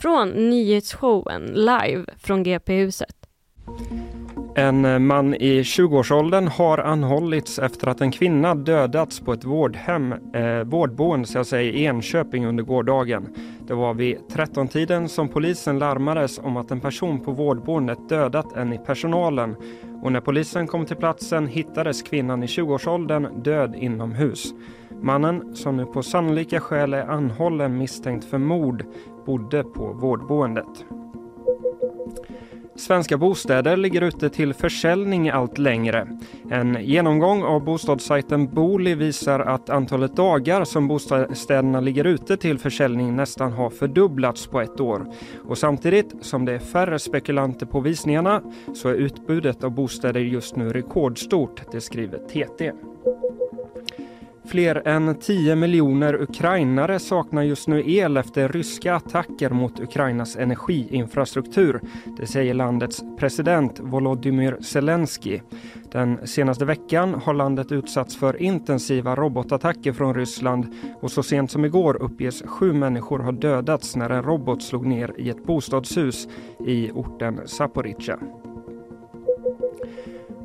från nyhetsshowen live från GP-huset. En eh, man i 20-årsåldern har anhållits efter att en kvinna dödats på ett vårdhem, eh, vårdboende ska jag säga, i Enköping under gårdagen. Det var vid 13-tiden som polisen larmades om att en person på vårdboendet dödat en i personalen och när polisen kom till platsen hittades kvinnan i 20-årsåldern död inomhus. Mannen, som nu på sannolika skäl är anhållen misstänkt för mord, bodde på vårdboendet. Svenska bostäder ligger ute till försäljning allt längre. En genomgång av bostadssajten Booli visar att antalet dagar som bostäderna ligger ute till försäljning nästan har fördubblats på ett år. Och samtidigt som det är färre spekulanter på visningarna så är utbudet av bostäder just nu rekordstort, det skriver TT. Fler än 10 miljoner ukrainare saknar just nu el efter ryska attacker mot Ukrainas energiinfrastruktur. Det säger landets president Volodymyr Zelensky. Den senaste veckan har landet utsatts för intensiva robotattacker från Ryssland och så sent som igår uppges sju människor ha dödats när en robot slog ner i ett bostadshus i orten Zaporizjzja.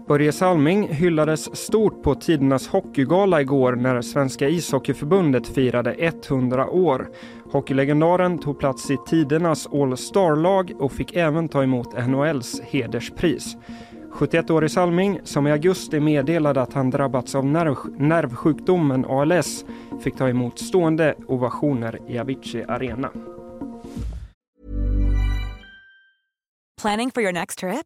Börje Salming hyllades stort på tidernas hockeygala igår när Svenska ishockeyförbundet firade 100 år. Hockeylegendaren tog plats i tidernas All-Star-lag och fick även ta emot NHLs hederspris. 71-årig Salming, som i augusti meddelade att han drabbats av nerv nervsjukdomen ALS, fick ta emot stående ovationer i Avicii Arena. Planning for your next trip?